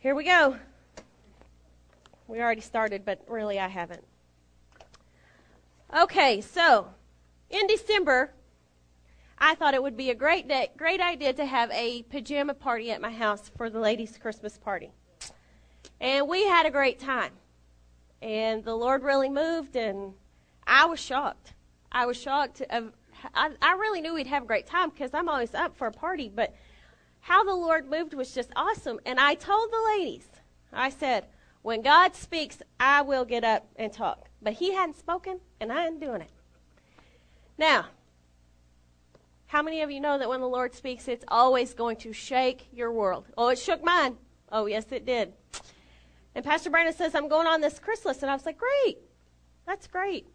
Here we go. We already started, but really I haven't. Okay, so in December, I thought it would be a great day, great idea to have a pajama party at my house for the ladies' Christmas party. And we had a great time. And the Lord really moved, and I was shocked. I was shocked. Of, I, I really knew we'd have a great time because I'm always up for a party, but how the Lord moved was just awesome. And I told the ladies, I said, when God speaks, I will get up and talk. But He hadn't spoken, and I ain't doing it. Now, how many of you know that when the Lord speaks, it's always going to shake your world? Oh, it shook mine. Oh, yes, it did. And Pastor Brandon says, I'm going on this chrysalis. And I was like, great. That's great.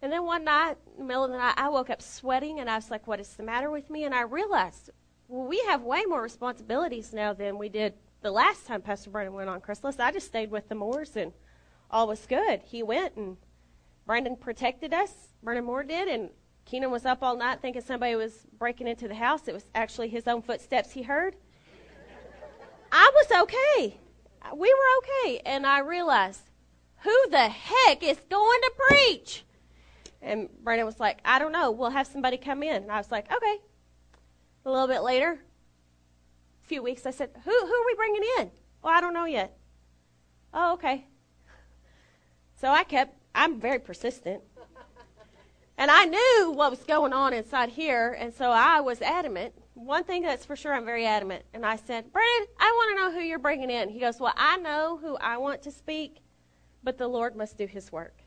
And then one night, in the middle of the night, I woke up sweating and I was like, what is the matter with me? And I realized well, we have way more responsibilities now than we did the last time Pastor Brandon went on Chrysalis. I just stayed with the Moores and all was good. He went and Brandon protected us. Brandon Moore did, and Keenan was up all night thinking somebody was breaking into the house. It was actually his own footsteps he heard. I was okay. We were okay. And I realized, who the heck is going to preach? And Brandon was like, I don't know. We'll have somebody come in. And I was like, okay. A little bit later, a few weeks, I said, Who, who are we bringing in? Well, I don't know yet. Oh, okay. So I kept, I'm very persistent. And I knew what was going on inside here, and so I was adamant. One thing that's for sure, I'm very adamant. And I said, Brandon, I want to know who you're bringing in. He goes, Well, I know who I want to speak, but the Lord must do his work.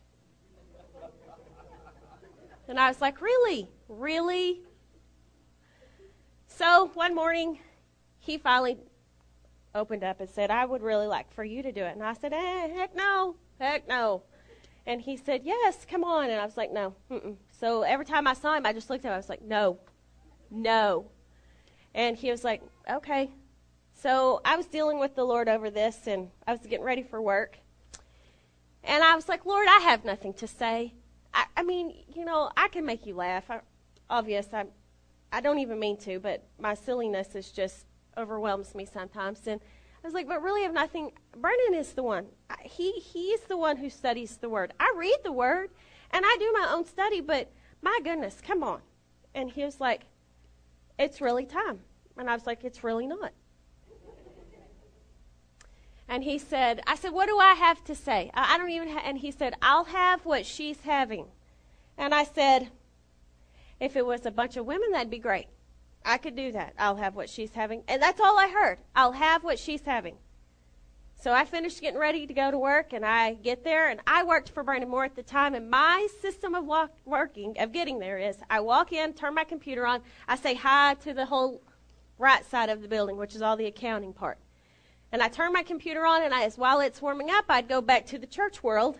And I was like, Really? Really? So one morning, he finally opened up and said, I would really like for you to do it. And I said, eh, heck no, heck no. And he said, yes, come on. And I was like, no. Mm-mm. So every time I saw him, I just looked at him. I was like, no, no. And he was like, okay. So I was dealing with the Lord over this, and I was getting ready for work. And I was like, Lord, I have nothing to say. I, I mean, you know, I can make you laugh. I, obvious, I'm, I don't even mean to, but my silliness is just overwhelms me sometimes. And I was like, but really, I have nothing. Brennan is the one. He he's the one who studies the word. I read the word, and I do my own study. But my goodness, come on. And he was like, it's really time. And I was like, it's really not. And he said, I said, what do I have to say? I, don't even. And he said, I'll have what she's having. And I said, if it was a bunch of women, that'd be great. I could do that. I'll have what she's having. And that's all I heard. I'll have what she's having. So I finished getting ready to go to work, and I get there, and I worked for Brandon Moore at the time. And my system of walk, working, of getting there, is I walk in, turn my computer on, I say hi to the whole right side of the building, which is all the accounting part. And I turn my computer on, and I, as while it's warming up, I'd go back to the church world,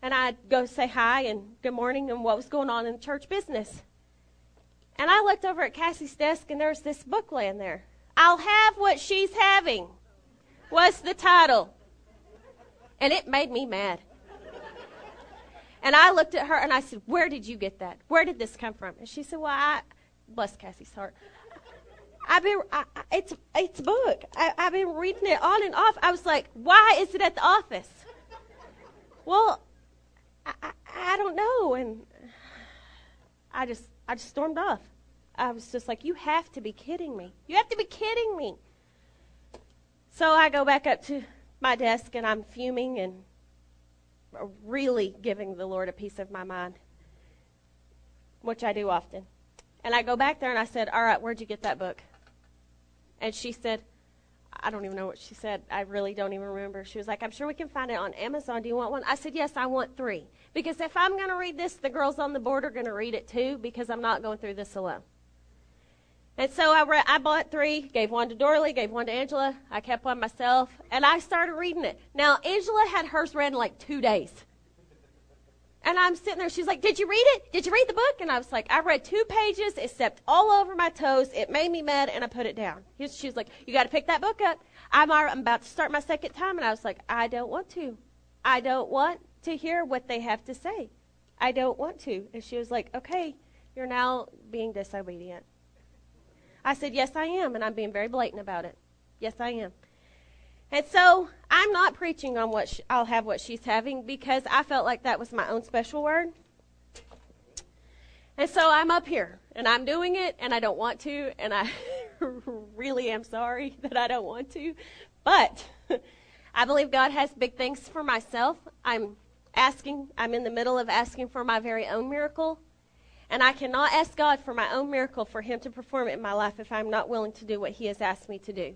and I'd go say hi and good morning and what was going on in the church business. And I looked over at Cassie's desk, and there's this book laying there. I'll have what she's having, was the title. And it made me mad. And I looked at her and I said, Where did you get that? Where did this come from? And she said, Well, I, bless Cassie's heart. I've been, I, it's, it's a book. I, I've been reading it on and off. I was like, Why is it at the office? Well, I, I, I don't know. And I just, I just stormed off. I was just like, you have to be kidding me. You have to be kidding me. So I go back up to my desk and I'm fuming and really giving the Lord a piece of my mind, which I do often. And I go back there and I said, All right, where'd you get that book? And she said, I don't even know what she said. I really don't even remember. She was like, I'm sure we can find it on Amazon. Do you want one? I said, Yes, I want three. Because if I'm going to read this, the girls on the board are going to read it too, because I'm not going through this alone. And so I, re- I bought three, gave one to Dorley, gave one to Angela. I kept one myself, and I started reading it. Now, Angela had hers read in like two days. And I'm sitting there, she's like, Did you read it? Did you read the book? And I was like, I read two pages, it stepped all over my toes. It made me mad, and I put it down. She was like, You got to pick that book up. I'm, I'm about to start my second time. And I was like, I don't want to. I don't want to hear what they have to say. I don't want to. And she was like, Okay, you're now being disobedient. I said, Yes, I am. And I'm being very blatant about it. Yes, I am. And so I'm not preaching on what she, I'll have what she's having because I felt like that was my own special word. And so I'm up here and I'm doing it and I don't want to and I really am sorry that I don't want to. But I believe God has big things for myself. I'm asking, I'm in the middle of asking for my very own miracle. And I cannot ask God for my own miracle for Him to perform it in my life if I'm not willing to do what He has asked me to do.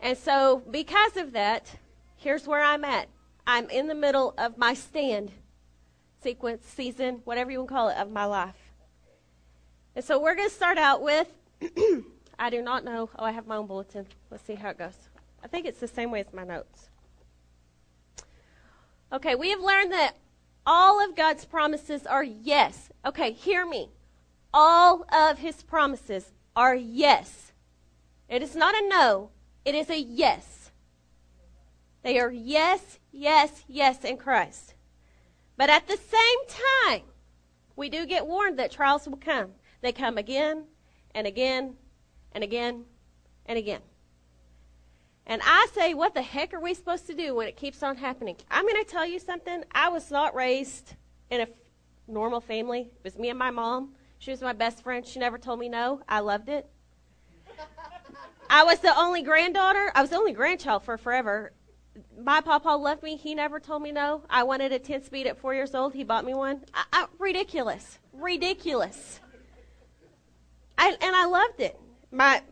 And so, because of that, here's where I'm at. I'm in the middle of my stand sequence, season, whatever you want to call it, of my life. And so, we're going to start out with I do not know. Oh, I have my own bulletin. Let's see how it goes. I think it's the same way as my notes. Okay, we have learned that all of God's promises are yes. Okay, hear me. All of his promises are yes. It is not a no, it is a yes. They are yes, yes, yes in Christ. But at the same time, we do get warned that trials will come. They come again and again and again and again. And I say, what the heck are we supposed to do when it keeps on happening? I'm going to tell you something. I was not raised in a normal family. It was me and my mom. She was my best friend. She never told me no. I loved it. I was the only granddaughter. I was the only grandchild for forever. My papa loved me. He never told me no. I wanted a 10 speed at four years old. He bought me one. I, I, ridiculous. Ridiculous. I, and I loved it. My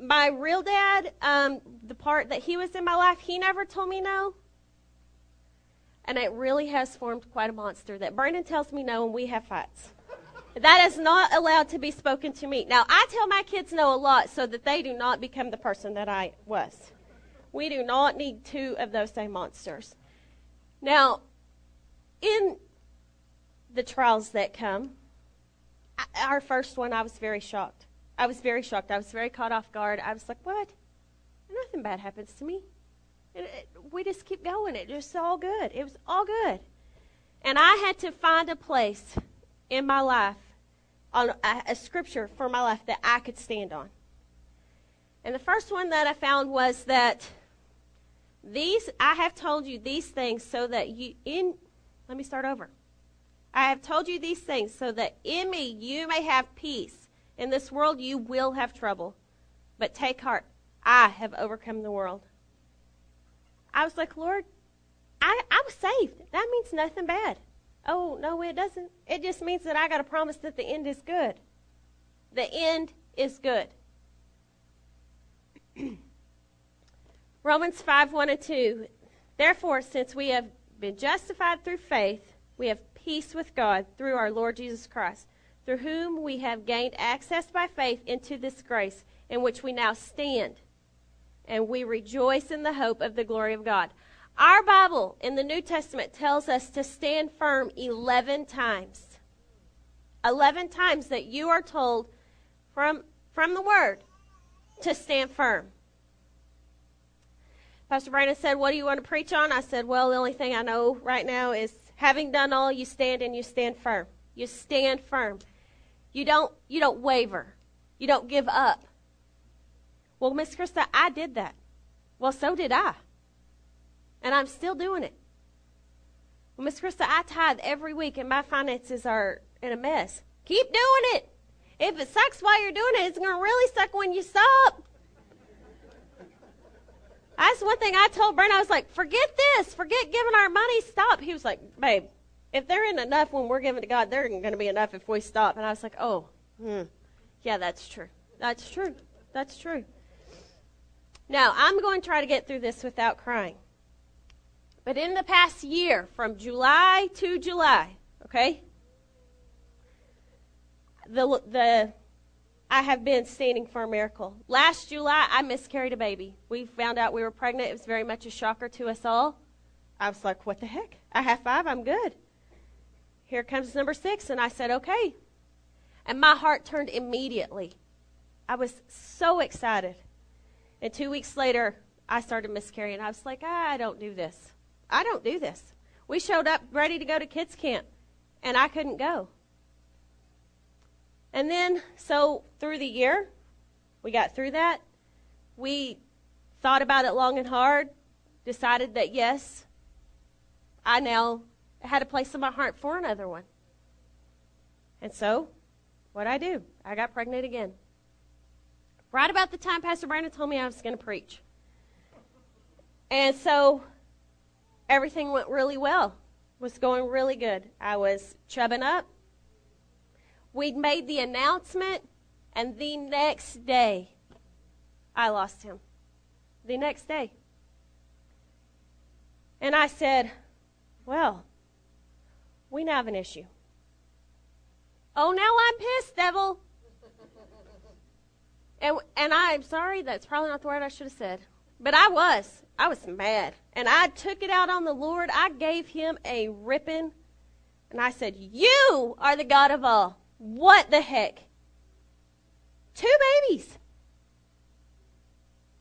my real dad, um, part that he was in my life, he never told me no. And it really has formed quite a monster that Brandon tells me no and we have fights. that is not allowed to be spoken to me. Now, I tell my kids no a lot so that they do not become the person that I was. We do not need two of those same monsters. Now, in the trials that come, our first one, I was very shocked. I was very shocked. I was very caught off guard. I was like, what? Nothing bad happens to me. It, we just keep going. It just all good. It was all good. And I had to find a place in my life, on a, a scripture for my life that I could stand on. And the first one that I found was that these, I have told you these things so that you, in, let me start over. I have told you these things so that in me you may have peace. In this world you will have trouble, but take heart. I have overcome the world. I was like, Lord, I, I was saved. That means nothing bad. Oh, no, it doesn't. It just means that I got a promise that the end is good. The end is good. Romans 5 1 and 2. Therefore, since we have been justified through faith, we have peace with God through our Lord Jesus Christ through whom we have gained access by faith into this grace in which we now stand. And we rejoice in the hope of the glory of God. Our Bible in the New Testament tells us to stand firm 11 times. 11 times that you are told from, from the Word to stand firm. Pastor Brandon said, What do you want to preach on? I said, Well, the only thing I know right now is having done all, you stand and you stand firm. You stand firm. You don't you don't waver. You don't give up. Well, Miss Krista, I did that. Well, so did I. And I'm still doing it. Well, Miss Krista, I tithe every week and my finances are in a mess. Keep doing it. If it sucks while you're doing it, it's going to really suck when you stop. That's one thing I told Brent. I was like, forget this. Forget giving our money. Stop. He was like, babe, if there isn't enough when we're giving to God, there isn't going to be enough if we stop. And I was like, oh, hmm. yeah, that's true. That's true. That's true. Now, I'm going to try to get through this without crying. But in the past year, from July to July, okay, the, the, I have been standing for a miracle. Last July, I miscarried a baby. We found out we were pregnant. It was very much a shocker to us all. I was like, what the heck? I have five. I'm good here comes number six. And I said, okay. And my heart turned immediately. I was so excited. And two weeks later, I started miscarrying. I was like, I don't do this. I don't do this. We showed up ready to go to kids' camp, and I couldn't go. And then, so through the year, we got through that. We thought about it long and hard, decided that yes, I now had a place in my heart for another one. And so, what I do? I got pregnant again. Right about the time Pastor Brandon told me I was going to preach. And so, everything went really well. Was going really good. I was chubbing up. We'd made the announcement, and the next day, I lost him. The next day. And I said, Well, we now have an issue. Oh, now I'm pissed, devil. And, and I'm sorry, that's probably not the word I should have said. But I was. I was mad. And I took it out on the Lord. I gave him a ripping. And I said, You are the God of all. What the heck? Two babies.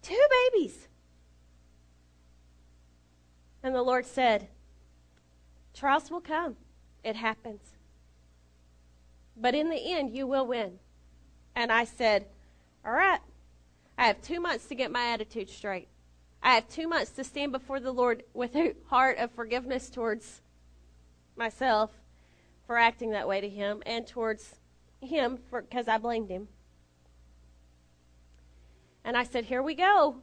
Two babies. And the Lord said, Trials will come. It happens. But in the end, you will win. And I said, All right, I have two months to get my attitude straight. I have two months to stand before the Lord with a heart of forgiveness towards myself for acting that way to Him and towards Him because I blamed Him. And I said, Here we go.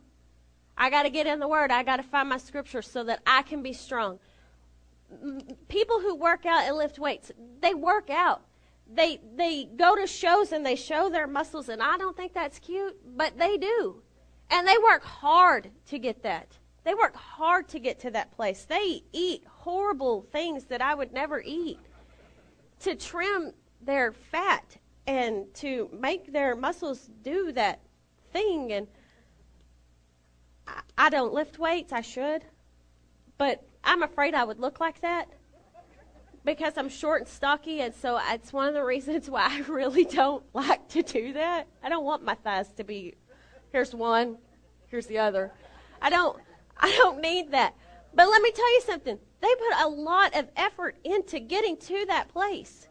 I got to get in the Word. I got to find my scripture so that I can be strong. People who work out and lift weights, they work out they they go to shows and they show their muscles and I don't think that's cute, but they do. And they work hard to get that. They work hard to get to that place. They eat horrible things that I would never eat to trim their fat and to make their muscles do that thing and I, I don't lift weights, I should. But I'm afraid I would look like that because I'm short and stocky, and so it's one of the reasons why I really don't like to do that. I don't want my thighs to be here's one, here's the other. I don't I don't need that. But let me tell you something. They put a lot of effort into getting to that place.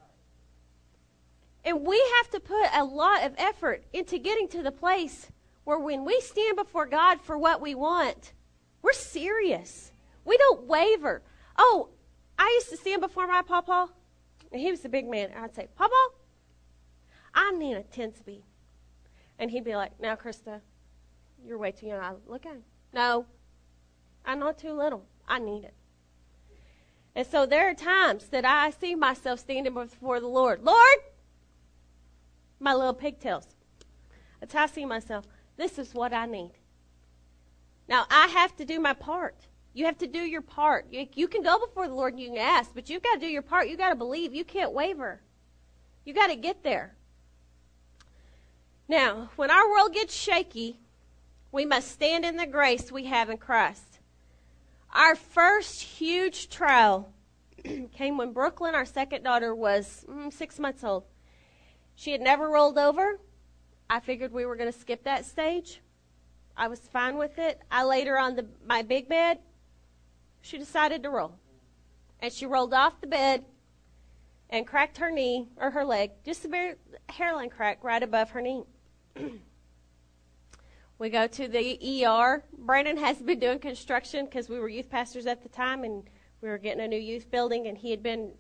And we have to put a lot of effort into getting to the place where when we stand before God for what we want, we're serious. We don't waver. Oh, I used to stand before my papa, and he was a big man. I'd say, Papa, I need a 10 speed. And he'd be like, Now, Krista, you're way too young. I look at him. No, I'm not too little. I need it. And so there are times that I see myself standing before the Lord. Lord, my little pigtails. That's how I see myself. This is what I need. Now, I have to do my part. You have to do your part. You, can go before the Lord and you can ask, but you've got to do your part. You've got to believe. You can't waver. You've got to get there. Now, when our world gets shaky, we must stand in the grace we have in Christ. Our first huge trial came when Brooklyn, our second daughter, was mm, six months old. She had never rolled over. I figured we were going to skip that stage. I was fine with it. I laid her on the, my big bed she decided to roll. And she rolled off the bed and cracked her knee or her leg, just a bare hairline crack right above her knee. we go to the ER. Brandon has been doing construction because we were youth pastors at the time and we were getting a new youth building and he had been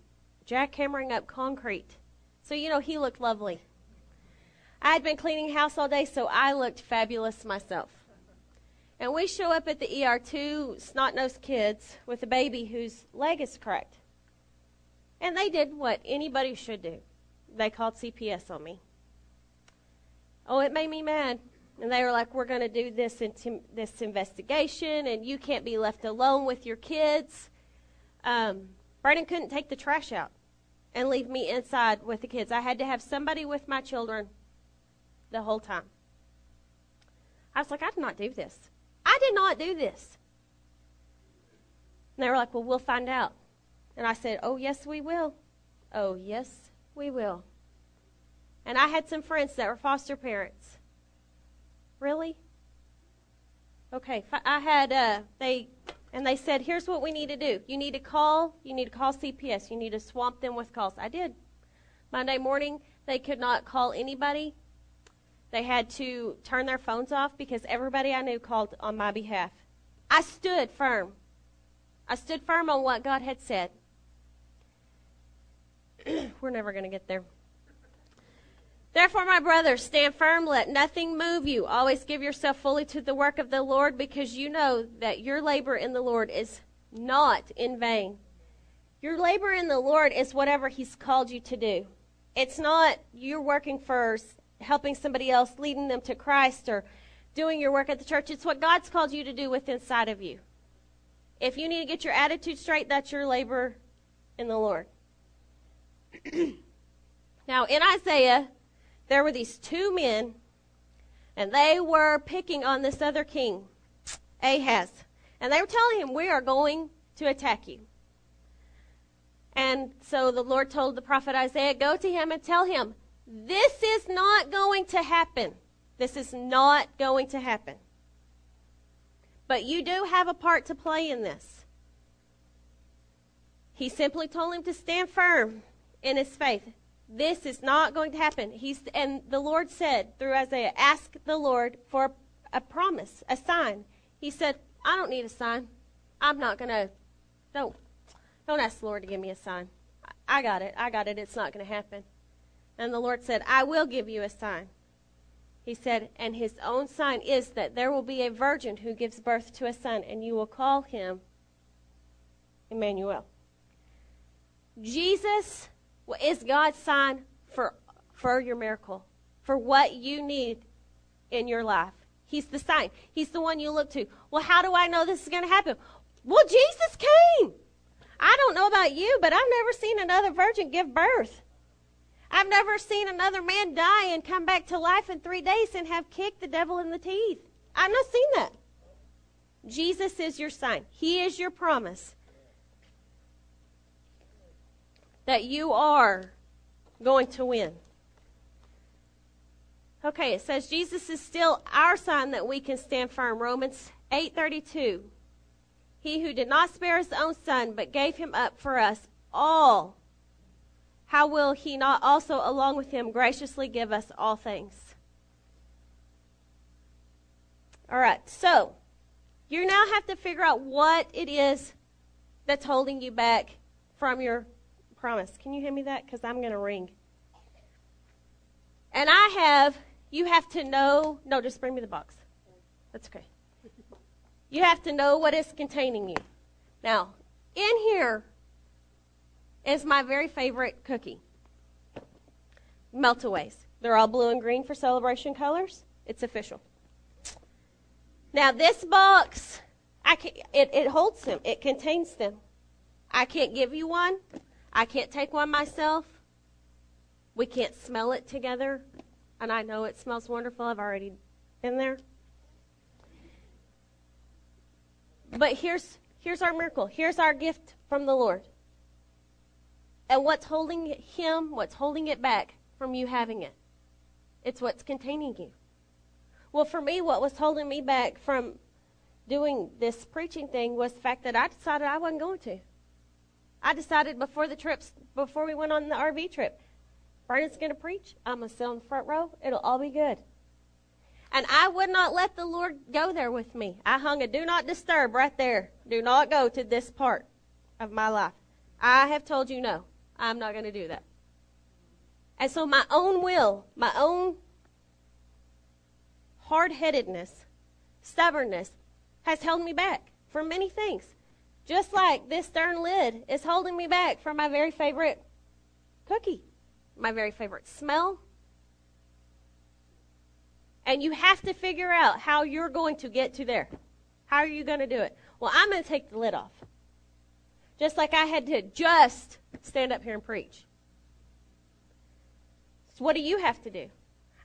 jackhammering up concrete. So, you know, he looked lovely. I had been cleaning house all day, so I looked fabulous myself. And we show up at the ER, two snot nosed kids with a baby whose leg is cracked. And they did what anybody should do they called CPS on me. Oh, it made me mad. And they were like, "We're going to do this intim- this investigation, and you can't be left alone with your kids." Um, Brandon couldn't take the trash out and leave me inside with the kids. I had to have somebody with my children the whole time. I was like, "I did not do this." I did not do this. And they were like, Well, we'll find out. And I said, Oh, yes, we will. Oh, yes, we will. And I had some friends that were foster parents. Really? Okay, I had, uh, they, and they said, Here's what we need to do. You need to call, you need to call CPS, you need to swamp them with calls. I did. Monday morning, they could not call anybody They had to turn their phones off because everybody I knew called on my behalf. I stood firm. I stood firm on what God had said. We're never going to get there. Therefore, my brothers, stand firm. Let nothing move you. Always give yourself fully to the work of the Lord because you know that your labor in the Lord is not in vain. Your labor in the Lord is whatever He's called you to do. It's not you're working for helping somebody else, leading them to Christ, or doing your work at the church. It's what God's called you to do within inside of you. If you need to get your attitude straight, that's your labor in the Lord. now, in Isaiah, there were these two men, and they were picking on this other king, Ahaz. And they were telling him, We are going to attack you. And so the Lord told the prophet Isaiah, Go to him and tell him, This is not going to happen. This is not going to happen. But you do have a part to play in this. He simply told him to stand firm in his faith. This is not going to happen. He's, and the Lord said through Isaiah, Ask the Lord for a promise, a sign. He said, I don't need a sign. I'm not going to. Don't. Don't ask the Lord to give me a sign. I got it. I got it. It's not going to happen. And the Lord said, I will give you a sign. He said, and his own sign is that there will be a virgin who gives birth to a son, and you will call him Emmanuel. Jesus is God's sign for, for your miracle, for what you need in your life. He's the sign. He's the one you look to. Well, how do I know this is going to happen? Well, Jesus came. I don't know about you, but I've never seen another virgin give birth. I've never seen another man die and come back to life in three days and have kicked the devil in the teeth. I've not seen that. Jesus is your sign, He is your promise that you are going to win. Okay, it says Jesus is still our sign that we can stand firm. Romans 8:32. He who did not spare his own son but gave him up for us all how will he not also along with him graciously give us all things? All right. So, you now have to figure out what it is that's holding you back from your promise. Can you hear me that? Because I'm going to ring. And I have, you have to know, no, just bring me the box. That's okay. You have to know what is containing you. Now, in here is my very favorite cookie. Meltaways. They're all blue and green for celebration colors. It's official. Now, this box, I can, it, it holds them, it contains them. I can't give you one. I can't take one myself. We can't smell it together. And I know it smells wonderful. I've already been there. But here's here's our miracle. Here's our gift from the Lord. And what's holding him, what's holding it back from you having it? It's what's containing you. Well, for me, what was holding me back from doing this preaching thing was the fact that I decided I wasn't going to. I decided before the trips, before we went on the RV trip, Brandon's going to preach. I'm going to sit on the front row. It'll all be good. And I would not let the Lord go there with me. I hung a do not disturb right there. Do not go to this part of my life. I have told you no. I'm not going to do that. And so my own will, my own hard headedness, stubbornness has held me back from many things. Just like this stern lid is holding me back from my very favorite cookie, my very favorite smell. And you have to figure out how you're going to get to there. How are you going to do it? Well, I'm going to take the lid off. Just like I had to just stand up here and preach. So, what do you have to do?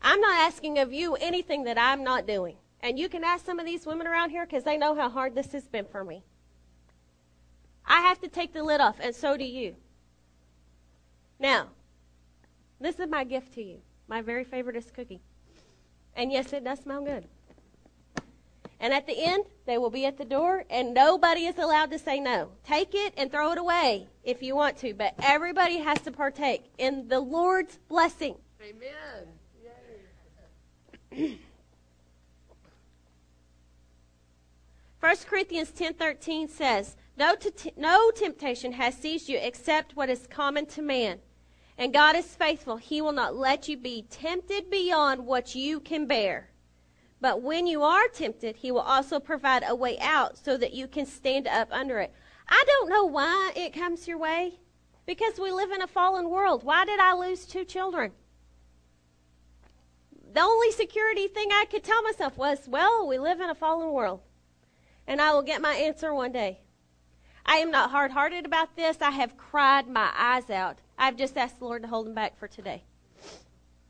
I'm not asking of you anything that I'm not doing. And you can ask some of these women around here because they know how hard this has been for me. I have to take the lid off, and so do you. Now, this is my gift to you my very favoriteest cookie. And yes, it does smell good. And at the end, they will be at the door, and nobody is allowed to say no. Take it and throw it away if you want to, but everybody has to partake in the Lord's blessing. Amen. 1 Corinthians 10:13 says, no, t- no temptation has seized you except what is common to man. And God is faithful. He will not let you be tempted beyond what you can bear. But when you are tempted, He will also provide a way out so that you can stand up under it. I don't know why it comes your way. Because we live in a fallen world. Why did I lose two children? The only security thing I could tell myself was, well, we live in a fallen world. And I will get my answer one day. I am not hard hearted about this. I have cried my eyes out. I've just asked the Lord to hold them back for today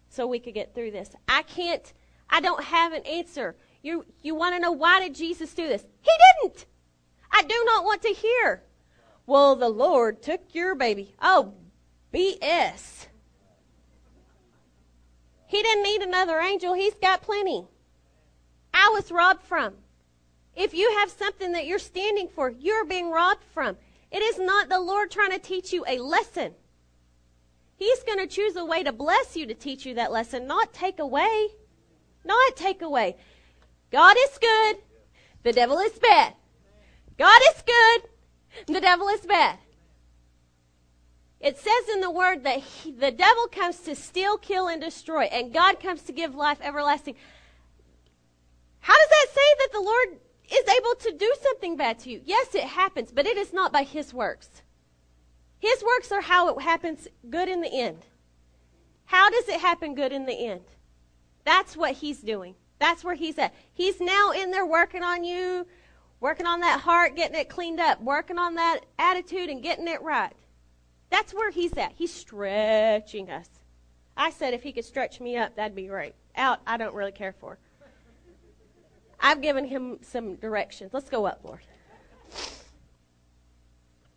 so we could get through this. I can't, I don't have an answer. You, you want to know why did Jesus do this? He didn't. I do not want to hear. Well, the Lord took your baby. Oh, BS. He didn't need another angel. He's got plenty. I was robbed from. If you have something that you're standing for, you're being robbed from. It is not the Lord trying to teach you a lesson. He's going to choose a way to bless you to teach you that lesson, not take away. Not take away. God is good. The devil is bad. God is good. The devil is bad. It says in the word that he, the devil comes to steal, kill, and destroy, and God comes to give life everlasting. How does that say that the Lord is able to do something bad to you. Yes, it happens, but it is not by his works. His works are how it happens good in the end. How does it happen good in the end? That's what he's doing. That's where he's at. He's now in there working on you, working on that heart, getting it cleaned up, working on that attitude and getting it right. That's where he's at. He's stretching us. I said if he could stretch me up, that'd be great. Out, I don't really care for. I've given him some directions. Let's go up, Lord.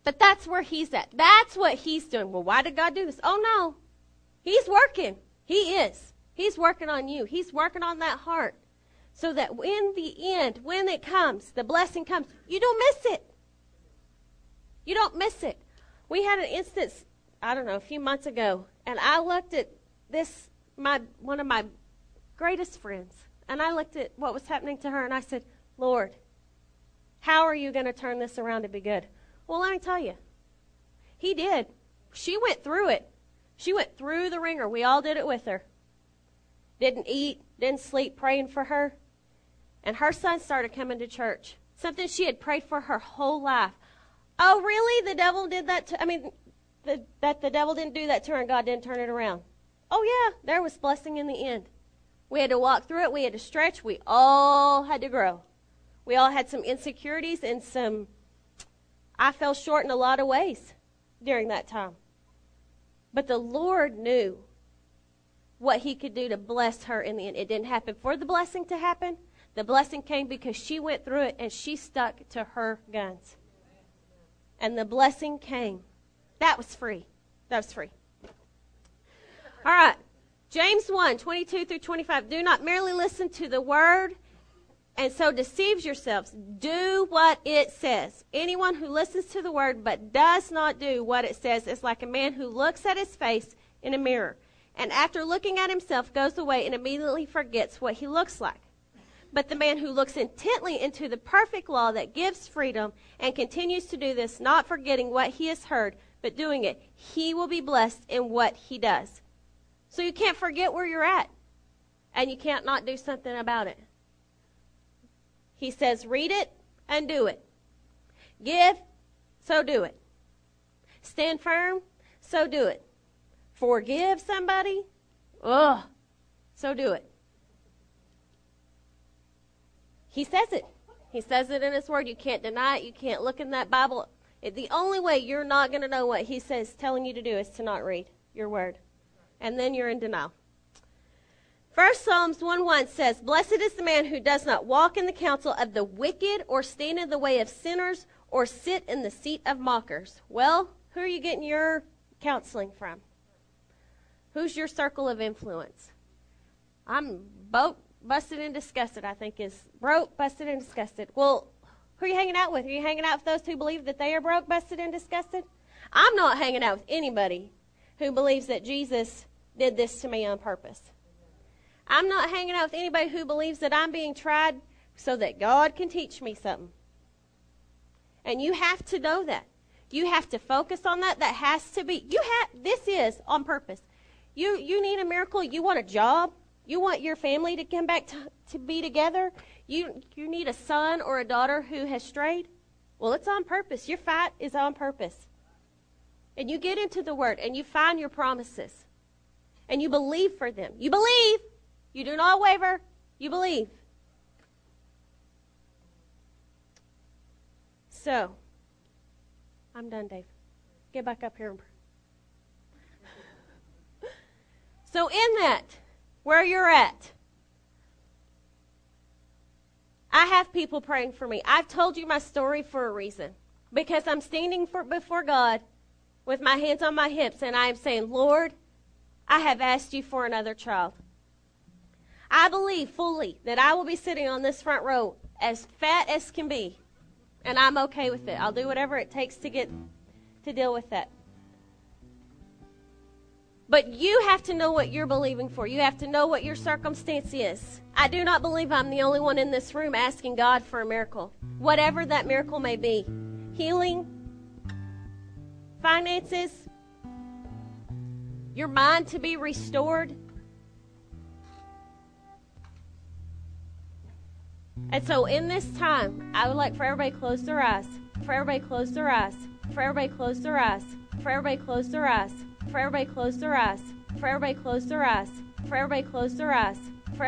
But that's where he's at. That's what he's doing. Well, why did God do this? Oh, no. He's working. He is. He's working on you. He's working on that heart. So that in the end, when it comes, the blessing comes, you don't miss it. You don't miss it. We had an instance, I don't know, a few months ago, and I looked at this, my one of my greatest friends, and I looked at what was happening to her and I said, Lord, how are you going to turn this around to be good? Well, let me tell you. He did. She went through it. She went through the ringer. We all did it with her. Didn't eat, didn't sleep, praying for her. And her son started coming to church. Something she had prayed for her whole life. Oh, really? The devil did that to, I mean, the, that the devil didn't do that to her and God didn't turn it around. Oh, yeah, there was blessing in the end. We had to walk through it. We had to stretch. We all had to grow. We all had some insecurities and some. I fell short in a lot of ways during that time. But the Lord knew what He could do to bless her in the end. It didn't happen for the blessing to happen. The blessing came because she went through it and she stuck to her guns. And the blessing came. That was free. That was free. All right. James 1 22 through 25. Do not merely listen to the word and so deceives yourselves. Do what it says. Anyone who listens to the word but does not do what it says is like a man who looks at his face in a mirror and after looking at himself goes away and immediately forgets what he looks like. But the man who looks intently into the perfect law that gives freedom and continues to do this, not forgetting what he has heard, but doing it, he will be blessed in what he does. So you can't forget where you're at. And you can't not do something about it. He says, read it and do it. Give, so do it. Stand firm, so do it. Forgive somebody, ugh, so do it. He says it. He says it in His Word. You can't deny it. You can't look in that Bible. It, the only way you're not going to know what He says telling you to do is to not read your Word and then you're in denial. First Psalms 1 1 says, Blessed is the man who does not walk in the counsel of the wicked, or stand in the way of sinners, or sit in the seat of mockers. Well, who are you getting your counseling from? Who's your circle of influence? I'm broke, busted, and disgusted, I think is broke, busted, and disgusted. Well, who are you hanging out with? Are you hanging out with those who believe that they are broke, busted, and disgusted? I'm not hanging out with anybody who believes that Jesus did this to me on purpose. I'm not hanging out with anybody who believes that I'm being tried so that God can teach me something. And you have to know that. You have to focus on that. That has to be. You have. This is on purpose. You you need a miracle. You want a job. You want your family to come back to, to be together. You you need a son or a daughter who has strayed. Well, it's on purpose. Your fight is on purpose. And you get into the Word and you find your promises. And you believe for them. You believe. You do not waver. You believe. So, I'm done, Dave. Get back up here. So, in that, where you're at, I have people praying for me. I've told you my story for a reason. Because I'm standing for, before God with my hands on my hips and I am saying, Lord, I have asked you for another child. I believe fully that I will be sitting on this front row as fat as can be, and I'm okay with it. I'll do whatever it takes to get to deal with that. But you have to know what you're believing for. You have to know what your circumstance is. I do not believe I'm the only one in this room asking God for a miracle, whatever that miracle may be healing, finances, your mind to be restored. And so in this time, I would like for everybody to close their eyes. For everybody to close their eyes. For everybody to close their eyes. For everybody to close their eyes. For everybody to close their eyes. For everybody to close their eyes. For everybody to close their eyes. For